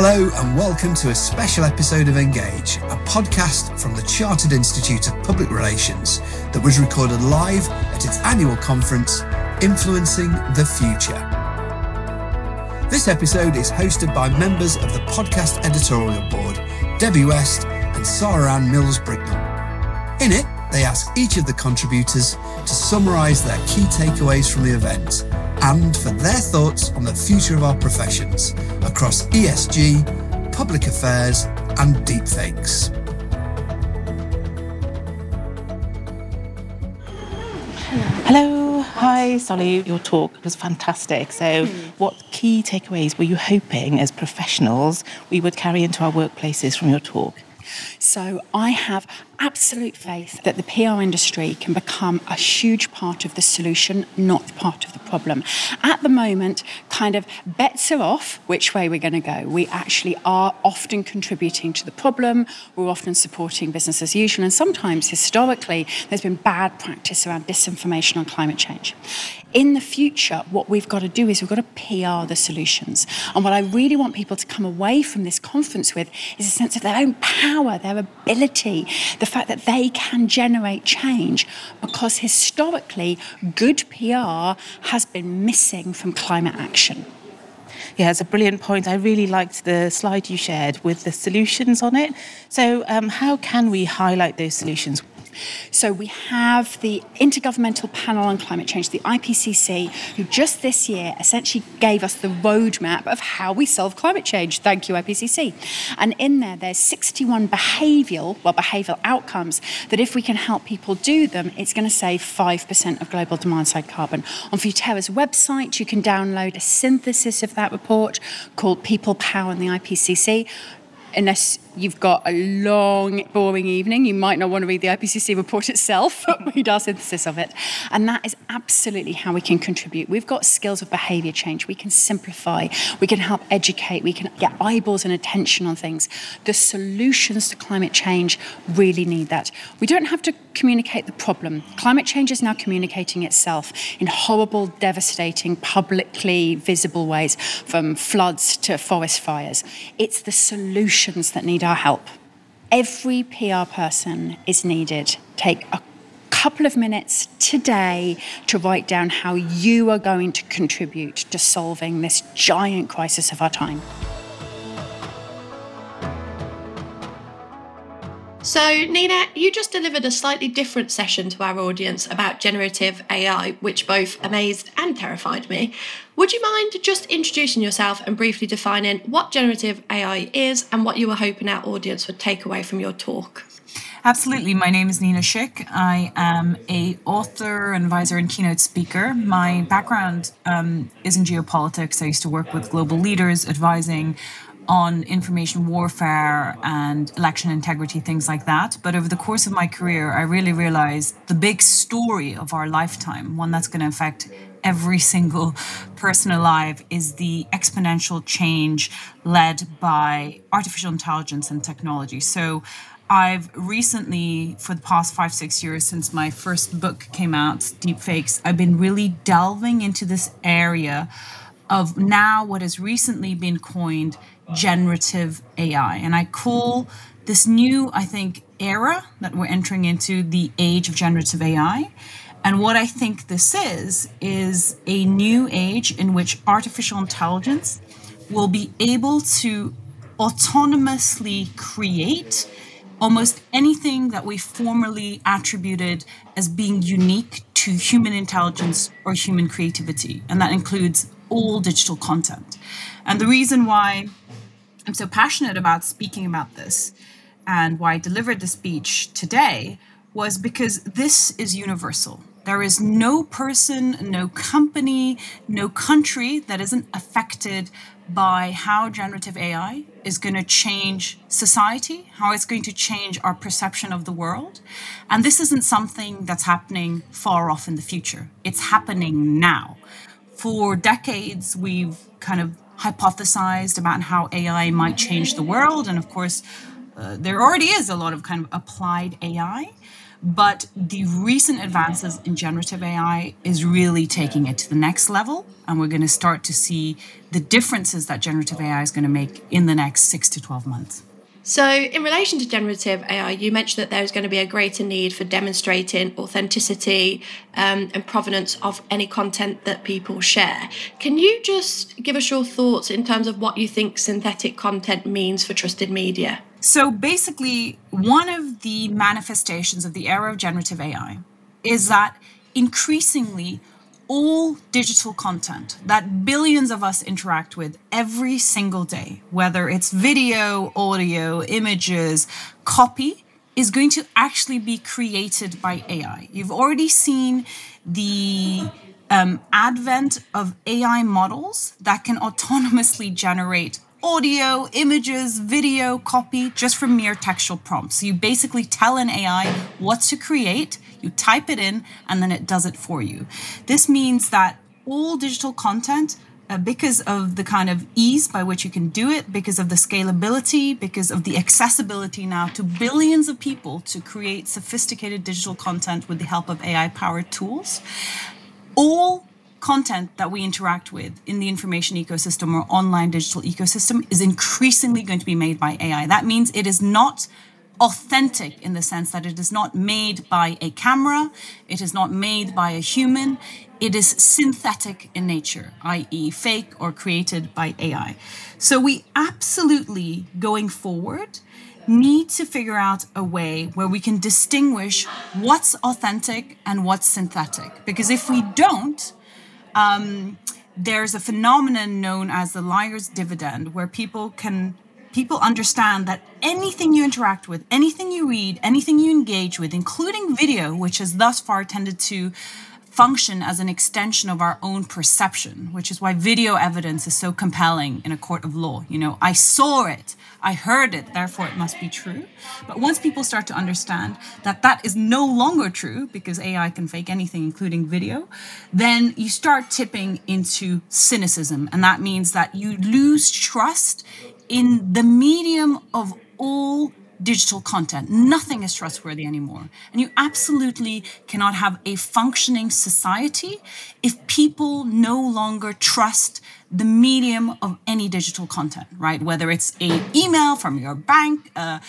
Hello, and welcome to a special episode of Engage, a podcast from the Chartered Institute of Public Relations that was recorded live at its annual conference, Influencing the Future. This episode is hosted by members of the podcast editorial board, Debbie West and Sarah Ann Mills Bricknell. In it, they ask each of the contributors to summarise their key takeaways from the event and for their thoughts on the future of our professions across ESG, public affairs, and deepfakes. Hello, hi, Solly. Your talk was fantastic. So, hmm. what key takeaways were you hoping as professionals we would carry into our workplaces from your talk? So I have absolute faith that the PR industry can become a huge part of the solution, not part of the problem. At the moment, kind of bets are off which way we're going to go. We actually are often contributing to the problem, we're often supporting business as usual, and sometimes historically there's been bad practice around disinformation on climate change. In the future, what we've got to do is we've got to PR the solutions. And what I really want people to come away from this conference with is a sense of their own power, their ability, the fact that they can generate change because historically, good PR has been missing from climate action. Yeah, it's a brilliant point. I really liked the slide you shared with the solutions on it. So, um, how can we highlight those solutions? So we have the Intergovernmental Panel on Climate Change, the IPCC, who just this year essentially gave us the roadmap of how we solve climate change. Thank you, IPCC. And in there, there's 61 behavioural, well, behavioural outcomes that if we can help people do them, it's going to save 5% of global demand side carbon. On Futerra's website, you can download a synthesis of that report called People, Power, and the IPCC unless you've got a long, boring evening, you might not want to read the IPCC report itself, but read our synthesis of it. And that is absolutely how we can contribute. We've got skills of behaviour change. We can simplify, we can help educate, we can get eyeballs and attention on things. The solutions to climate change really need that. We don't have to communicate the problem. Climate change is now communicating itself in horrible, devastating, publicly visible ways, from floods to forest fires. It's the solutions that need our help. Every PR person is needed. Take a couple of minutes today to write down how you are going to contribute to solving this giant crisis of our time. So, Nina, you just delivered a slightly different session to our audience about generative AI, which both amazed and terrified me. Would you mind just introducing yourself and briefly defining what generative AI is and what you were hoping our audience would take away from your talk? Absolutely. My name is Nina Schick. I am a author, advisor, and keynote speaker. My background um, is in geopolitics. I used to work with global leaders, advising on information warfare and election integrity, things like that. But over the course of my career, I really realized the big story of our lifetime, one that's going to affect every single person alive, is the exponential change led by artificial intelligence and technology. So I've recently, for the past five, six years since my first book came out, Deepfakes, I've been really delving into this area of now what has recently been coined generative AI. And I call this new, I think, era that we're entering into the age of generative AI. And what I think this is, is a new age in which artificial intelligence will be able to autonomously create almost anything that we formerly attributed as being unique to human intelligence or human creativity. And that includes all digital content. And the reason why I'm so passionate about speaking about this and why I delivered the speech today was because this is universal. There is no person, no company, no country that isn't affected by how generative AI is going to change society, how it's going to change our perception of the world. And this isn't something that's happening far off in the future, it's happening now. For decades, we've kind of hypothesized about how AI might change the world. And of course, uh, there already is a lot of kind of applied AI, but the recent advances in generative AI is really taking it to the next level. And we're going to start to see the differences that generative AI is going to make in the next six to 12 months. So, in relation to generative AI, you mentioned that there's going to be a greater need for demonstrating authenticity um, and provenance of any content that people share. Can you just give us your thoughts in terms of what you think synthetic content means for trusted media? So, basically, one of the manifestations of the era of generative AI is that increasingly all digital content that billions of us interact with every single day, whether it's video, audio, images, copy, is going to actually be created by AI. You've already seen the um, advent of AI models that can autonomously generate audio, images, video, copy just from mere textual prompts. You basically tell an AI what to create you type it in, and then it does it for you. This means that all digital content uh, because of the kind of ease by which you can do it, because of the scalability, because of the accessibility now to billions of people to create sophisticated digital content with the help of AI powered tools. All content that we interact with in the information ecosystem or online digital ecosystem is increasingly going to be made by AI. That means it is not authentic in the sense that it is not made by a camera, it is not made by a human, it is synthetic in nature, i.e., fake or created by AI. So we absolutely, going forward, need to figure out a way where we can distinguish what's authentic and what's synthetic. Because if we don't, um, there's a phenomenon known as the liar's dividend, where people can people understand that anything you interact with, anything you read, anything you engage with, including video, which has thus far tended to function as an extension of our own perception, which is why video evidence is so compelling in a court of law. You know, I saw it, I heard it, therefore it must be true. But once people start to understand that that is no longer true because AI can fake anything, including video, then you start tipping into cynicism. And that means that you lose trust in the medium of all digital content. Nothing is trustworthy anymore. And you absolutely cannot have a functioning society if people no longer trust the medium of any digital content, right? Whether it's a email from your bank, a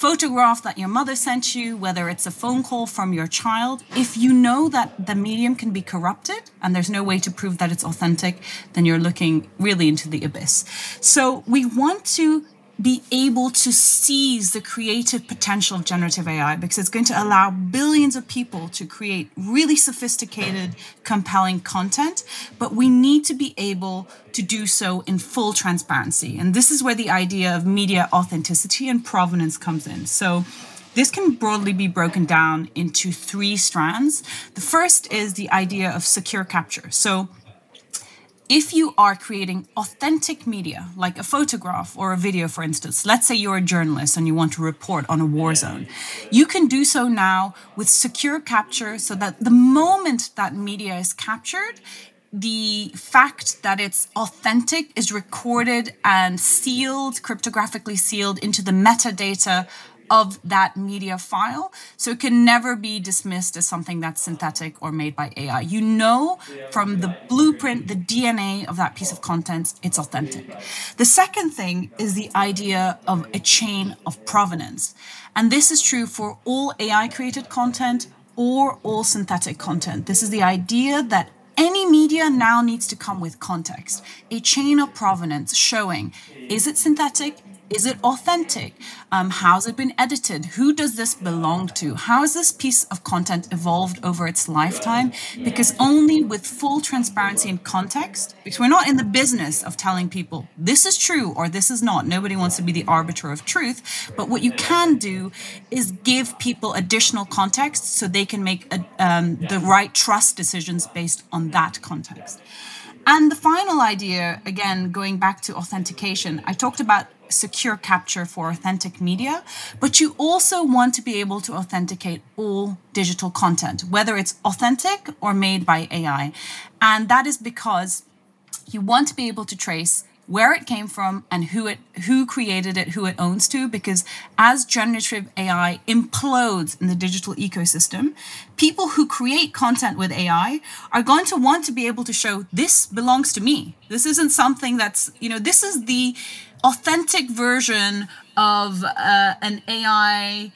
photograph that your mother sent you, whether it's a phone call from your child, if you know that the medium can be corrupted and there's no way to prove that it's authentic, then you're looking really into the abyss. So we want to be able to seize the creative potential of generative AI because it's going to allow billions of people to create really sophisticated, compelling content. But we need to be able to do so in full transparency. And this is where the idea of media authenticity and provenance comes in. So this can broadly be broken down into three strands. The first is the idea of secure capture. So if you are creating authentic media, like a photograph or a video, for instance, let's say you're a journalist and you want to report on a war zone, you can do so now with secure capture so that the moment that media is captured, the fact that it's authentic is recorded and sealed, cryptographically sealed into the metadata of that media file. So it can never be dismissed as something that's synthetic or made by AI. You know from the blueprint, the DNA of that piece of content, it's authentic. The second thing is the idea of a chain of provenance. And this is true for all AI created content or all synthetic content. This is the idea that any media now needs to come with context, a chain of provenance showing is it synthetic? Is it authentic? Um, how's it been edited? Who does this belong to? How has this piece of content evolved over its lifetime? Because only with full transparency and context, because we're not in the business of telling people this is true or this is not. Nobody wants to be the arbiter of truth. But what you can do is give people additional context so they can make a, um, the right trust decisions based on that context. And the final idea, again, going back to authentication, I talked about secure capture for authentic media, but you also want to be able to authenticate all digital content, whether it's authentic or made by AI. And that is because you want to be able to trace where it came from and who it who created it, who it owns to because as generative AI implodes in the digital ecosystem, people who create content with AI are going to want to be able to show this belongs to me. This isn't something that's, you know, this is the authentic version of uh, an AI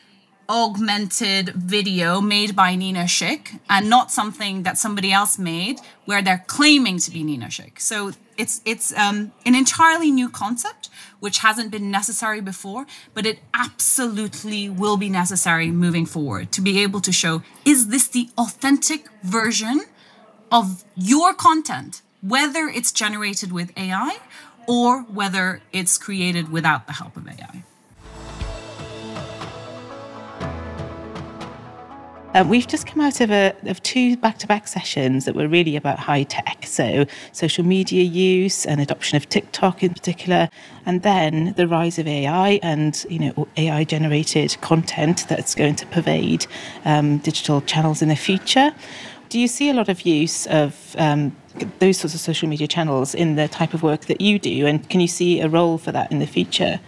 augmented video made by Nina Schick and not something that somebody else made where they're claiming to be Nina Schick. So it's it's um, an entirely new concept which hasn't been necessary before, but it absolutely will be necessary moving forward to be able to show is this the authentic version of your content, whether it's generated with AI or whether it's created without the help of AI. Uh, we've just come out of, a, of two back-to-back sessions that were really about high tech, so social media use and adoption of TikTok in particular, and then the rise of AI and you know AI-generated content that's going to pervade um, digital channels in the future. Do you see a lot of use of um, those sorts of social media channels in the type of work that you do, and can you see a role for that in the future?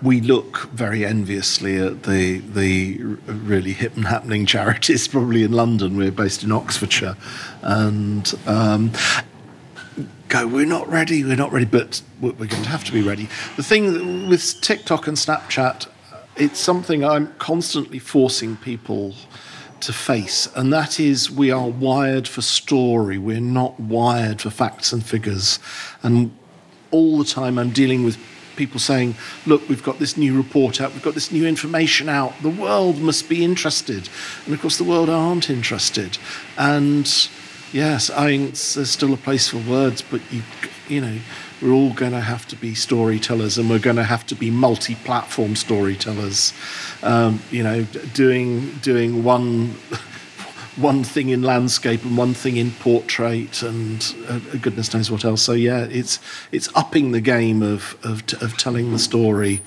we look very enviously at the the really hip and happening charities, probably in London. We're based in Oxfordshire, and um, go. We're not ready. We're not ready, but we're going to have to be ready. The thing with TikTok and Snapchat, it's something I'm constantly forcing people to face, and that is we are wired for story. We're not wired for facts and figures, and all the time I'm dealing with people saying, look, we've got this new report out, we've got this new information out, the world must be interested. And of course, the world aren't interested. And yes, I mean, there's still a place for words, but you, you know, we're all going to have to be storytellers and we're going to have to be multi-platform storytellers um, you know doing doing one one thing in landscape and one thing in portrait and uh, goodness knows what else. So yeah, it's it's upping the game of of, of telling the story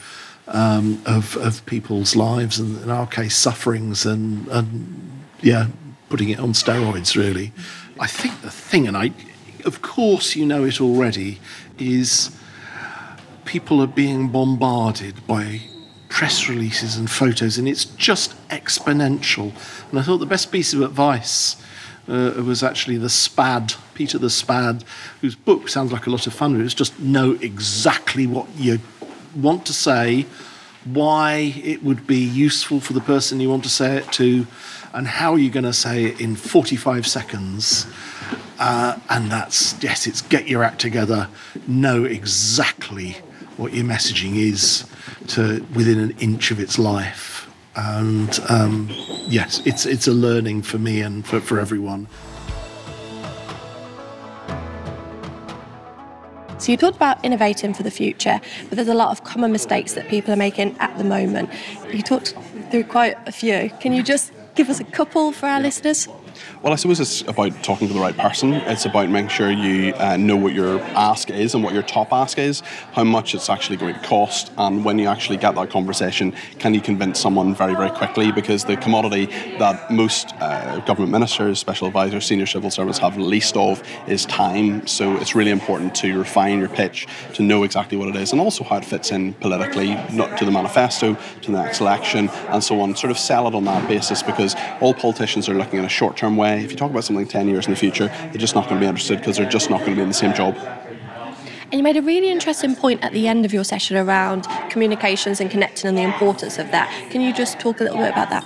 um, of of people's lives and in our case sufferings and and yeah, putting it on steroids really. I think the thing, and I, of course, you know it already, is people are being bombarded by press releases and photos, and it's just exponential. And I thought the best piece of advice uh, was actually the Spad, Peter the Spad, whose book sounds like a lot of fun. It's just know exactly what you want to say, why it would be useful for the person you want to say it to, and how you're going to say it in 45 seconds. Uh, and that's, yes, it's get your act together, know exactly what your messaging is to within an inch of its life. And um, yes, it's it's a learning for me and for, for everyone. So you talked about innovating for the future, but there's a lot of common mistakes that people are making at the moment. You talked through quite a few. Can you just give us a couple for our listeners? Well, I suppose it's about talking to the right person. It's about making sure you uh, know what your ask is and what your top ask is, how much it's actually going to cost, and when you actually get that conversation, can you convince someone very, very quickly? Because the commodity that most uh, government ministers, special advisors, senior civil servants have least of is time. So it's really important to refine your pitch, to know exactly what it is, and also how it fits in politically, not to the manifesto, to the next election, and so on. Sort of sell it on that basis because all politicians are looking at a short term way if you talk about something 10 years in the future, they're just not going to be interested because they're just not going to be in the same job. And you made a really interesting point at the end of your session around communications and connecting and the importance of that. Can you just talk a little bit about that?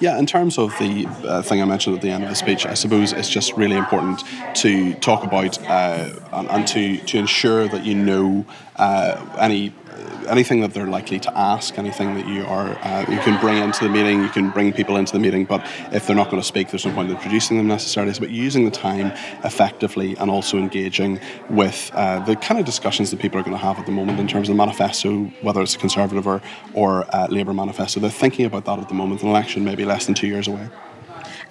Yeah, in terms of the uh, thing I mentioned at the end of the speech, I suppose it's just really important to talk about uh, and, and, to, to ensure that you know uh, any anything that they're likely to ask, anything that you are uh, you can bring into the meeting, you can bring people into the meeting. But if they're not going to speak, there's no point in introducing them necessarily. It's about using the time effectively and also engaging with uh, the kind of discussions that people are going to have at the moment in terms of the manifesto, whether it's a Conservative or, or uh, Labour manifesto. They're thinking about that at the moment. An election maybe less than two years away.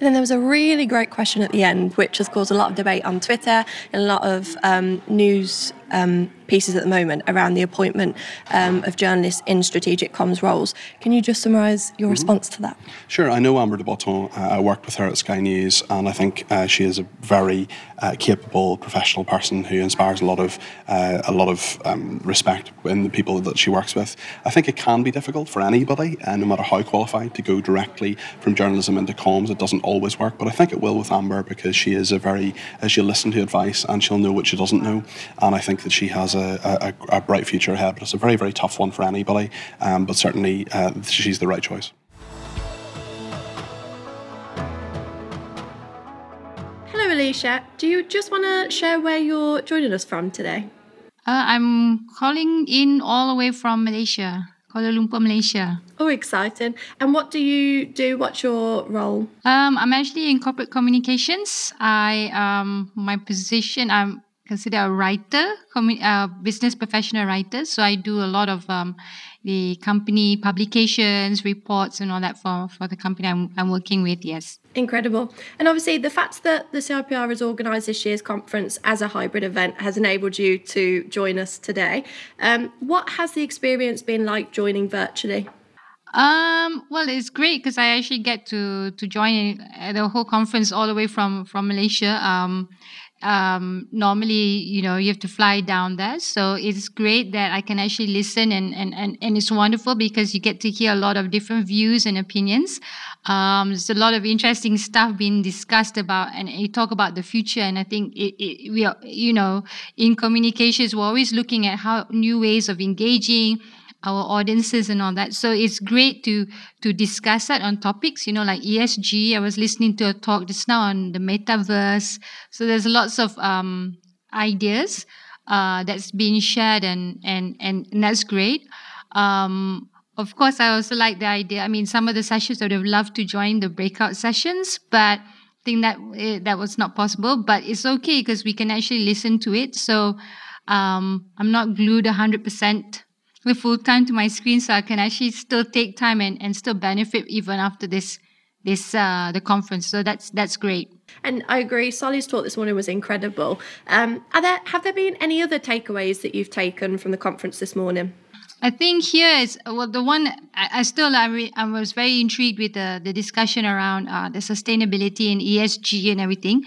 And then there was a really great question at the end, which has caused a lot of debate on Twitter and a lot of um, news um, pieces at the moment around the appointment um, of journalists in strategic comms roles. Can you just summarise your mm-hmm. response to that? Sure. I know Amber de Botton. Uh, I worked with her at Sky News, and I think uh, she is a very uh, capable, professional person who inspires a lot of uh, a lot of um, respect in the people that she works with. I think it can be difficult for anybody, uh, no matter how qualified, to go directly from journalism into comms. It doesn't always work, but I think it will with Amber because she is a very she'll listen to advice and she'll know what she doesn't know, and I think that she has a, a, a bright future ahead. But it's a very very tough one for anybody, um, but certainly uh, she's the right choice. Hello, Alicia. Do you just want to share where you're joining us from today? Uh, I'm calling in all the way from Malaysia, Kuala Lumpur, Malaysia. Oh, exciting. And what do you do? What's your role? Um, I'm actually in corporate communications. I um, my position, I'm considered a writer, commu- uh, business professional writer. So I do a lot of um, the company publications, reports, and all that for, for the company I'm, I'm working with, yes. Incredible. And obviously, the fact that the CIPR has organised this year's conference as a hybrid event has enabled you to join us today. Um, what has the experience been like joining virtually? Um, well, it's great because I actually get to to join the whole conference all the way from from Malaysia. Um, um, normally, you know, you have to fly down there. So it's great that I can actually listen and, and, and, and it's wonderful because you get to hear a lot of different views and opinions. Um, there's a lot of interesting stuff being discussed about, and you talk about the future. And I think it, it, we are, you know, in communications, we're always looking at how new ways of engaging, our audiences and all that. So it's great to to discuss that on topics, you know, like ESG. I was listening to a talk just now on the metaverse. So there's lots of um, ideas uh, that's being shared, and and and, and that's great. Um, of course, I also like the idea. I mean, some of the sessions I would have loved to join the breakout sessions, but I think that eh, that was not possible. But it's okay because we can actually listen to it. So um, I'm not glued 100% the full time to my screen so I can actually still take time and, and still benefit even after this this uh, the conference. So that's that's great. And I agree. Sally's talk this morning was incredible. Um, are there have there been any other takeaways that you've taken from the conference this morning? I think here is well the one I, I still I, re, I was very intrigued with the the discussion around uh, the sustainability and ESG and everything.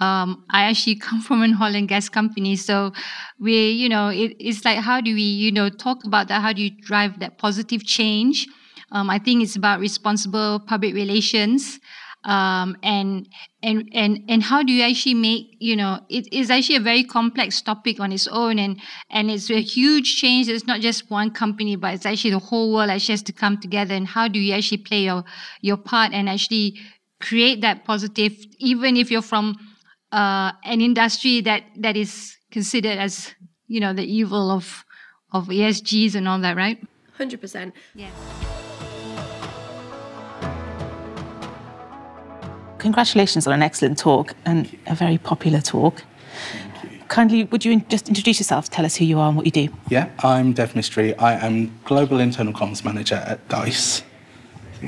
Um, I actually come from an oil and gas company, so we, you know, it, it's like how do we, you know, talk about that? How do you drive that positive change? Um, I think it's about responsible public relations, um, and and and and how do you actually make, you know, it is actually a very complex topic on its own, and and it's a huge change. It's not just one company, but it's actually the whole world actually has to come together. And how do you actually play your your part and actually create that positive, even if you're from uh, an industry that that is considered as you know the evil of of ESGs and all that, right? Hundred percent. Yeah. Congratulations on an excellent talk and a very popular talk. Kindly, would you just introduce yourself? Tell us who you are and what you do. Yeah, I'm Dev Mistry. I am Global Internal Comms Manager at DICE.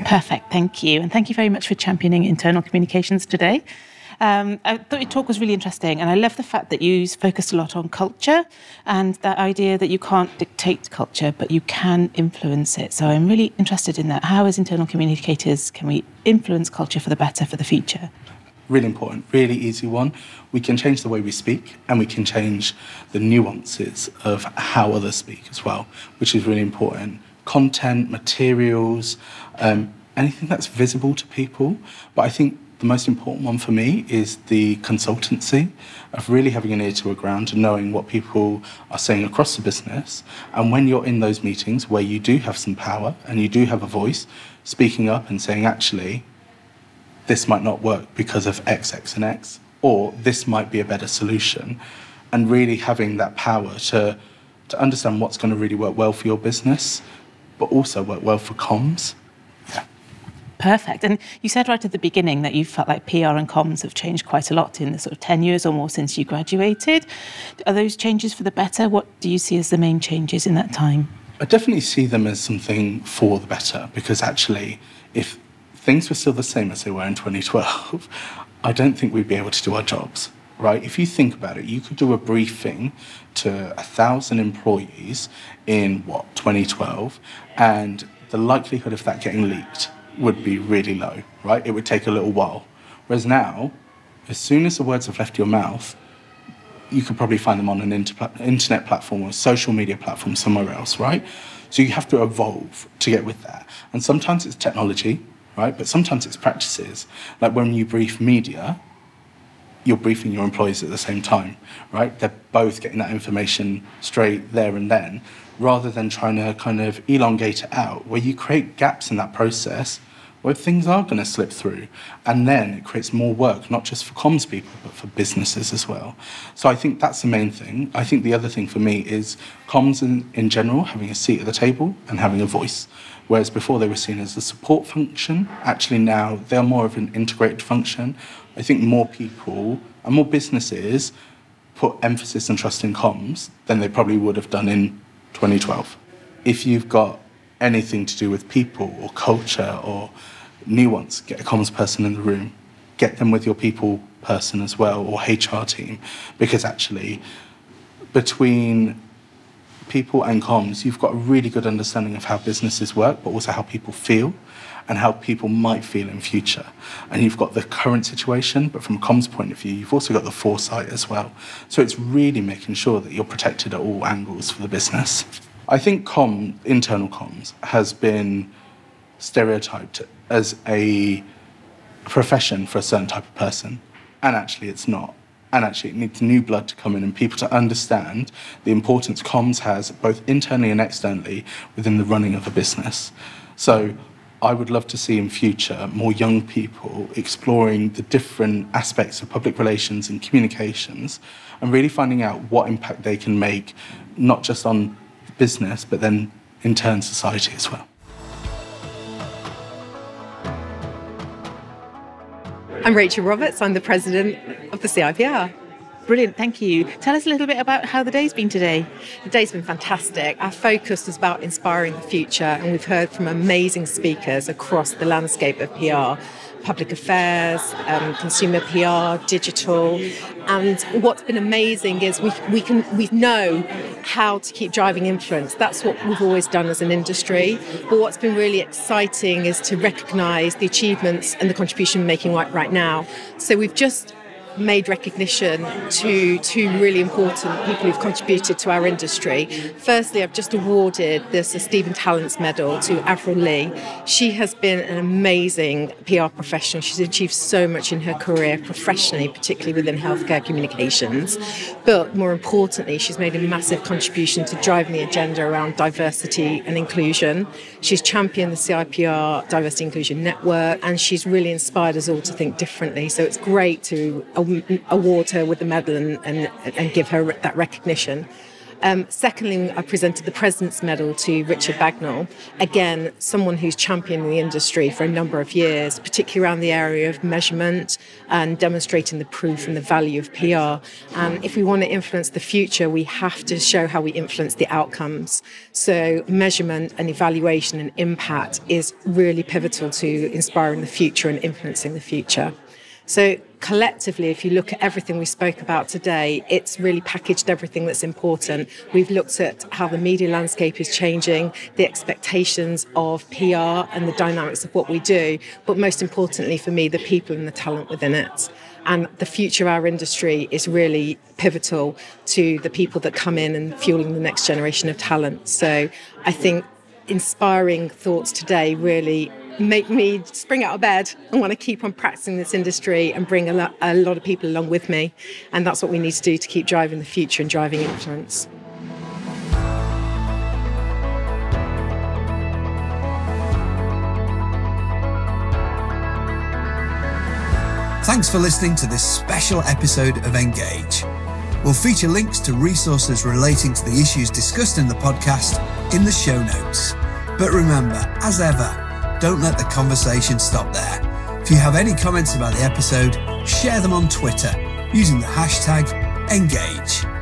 Perfect, thank you. And thank you very much for championing internal communications today. Um, I thought your talk was really interesting, and I love the fact that you focused a lot on culture and that idea that you can't dictate culture, but you can influence it. So I'm really interested in that. How, as internal communicators, can we influence culture for the better for the future? Really important, really easy one. We can change the way we speak, and we can change the nuances of how others speak as well, which is really important. Content, materials, um, anything that's visible to people. But I think the most important one for me is the consultancy of really having an ear to the ground and knowing what people are saying across the business. And when you're in those meetings where you do have some power and you do have a voice, speaking up and saying, actually, this might not work because of X, X, and X, or this might be a better solution. And really having that power to, to understand what's going to really work well for your business, but also work well for comms Perfect. And you said right at the beginning that you felt like PR and comms have changed quite a lot in the sort of 10 years or more since you graduated. Are those changes for the better? What do you see as the main changes in that time? I definitely see them as something for the better because actually, if things were still the same as they were in 2012, I don't think we'd be able to do our jobs right? If you think about it, you could do a briefing to a thousand employees in what 2012, and the likelihood of that getting leaked would be really low, right? It would take a little while. Whereas now, as soon as the words have left your mouth, you could probably find them on an inter- internet platform or a social media platform somewhere else, right? So you have to evolve to get with that. And sometimes it's technology, right? But sometimes it's practices. Like when you brief media, you're briefing your employees at the same time, right? They're both getting that information straight there and then, rather than trying to kind of elongate it out, where you create gaps in that process where things are going to slip through. And then it creates more work, not just for comms people, but for businesses as well. So I think that's the main thing. I think the other thing for me is comms in, in general, having a seat at the table and having a voice. Whereas before they were seen as a support function, actually now they're more of an integrated function. I think more people and more businesses put emphasis and trust in comms than they probably would have done in 2012. If you've got anything to do with people or culture or nuance, get a comms person in the room, get them with your people person as well or HR team, because actually, between people and comms, you've got a really good understanding of how businesses work, but also how people feel and how people might feel in future. And you've got the current situation, but from a comms point of view, you've also got the foresight as well. So it's really making sure that you're protected at all angles for the business. I think com, internal comms, has been stereotyped as a profession for a certain type of person, and actually it's not. And actually, it needs new blood to come in and people to understand the importance comms has both internally and externally within the running of a business. So, I would love to see in future more young people exploring the different aspects of public relations and communications and really finding out what impact they can make, not just on business, but then in turn society as well. I'm Rachel Roberts. I'm the president of the CIPR. Brilliant, thank you. Tell us a little bit about how the day's been today. The day's been fantastic. Our focus is about inspiring the future, and we've heard from amazing speakers across the landscape of PR public affairs, um, consumer PR, digital. And what's been amazing is we, we can we know how to keep driving influence. That's what we've always done as an industry. But what's been really exciting is to recognise the achievements and the contribution we're making right, right now. So we've just made recognition to two really important people who've contributed to our industry. Firstly, I've just awarded the Stephen Tallents Medal to Avril Lee. She has been an amazing PR professional. She's achieved so much in her career professionally, particularly within healthcare communications. But more importantly, she's made a massive contribution to driving the agenda around diversity and inclusion. She's championed the CIPR Diversity Inclusion Network and she's really inspired us all to think differently. So it's great to award her with the medal and, and, and give her that recognition. Um, secondly, I presented the President's Medal to Richard Bagnall. Again, someone who's championed the industry for a number of years, particularly around the area of measurement and demonstrating the proof and the value of PR. And if we want to influence the future, we have to show how we influence the outcomes. So, measurement and evaluation and impact is really pivotal to inspiring the future and influencing the future. So, collectively, if you look at everything we spoke about today, it's really packaged everything that's important. We've looked at how the media landscape is changing, the expectations of PR and the dynamics of what we do, but most importantly for me, the people and the talent within it. And the future of our industry is really pivotal to the people that come in and fueling the next generation of talent. So I think inspiring thoughts today really make me spring out of bed and want to keep on practicing this industry and bring a lot, a lot of people along with me. And that's what we need to do to keep driving the future and driving influence. Thanks for listening to this special episode of Engage. We'll feature links to resources relating to the issues discussed in the podcast in the show notes. But remember, as ever, don't let the conversation stop there. If you have any comments about the episode, share them on Twitter using the hashtag Engage.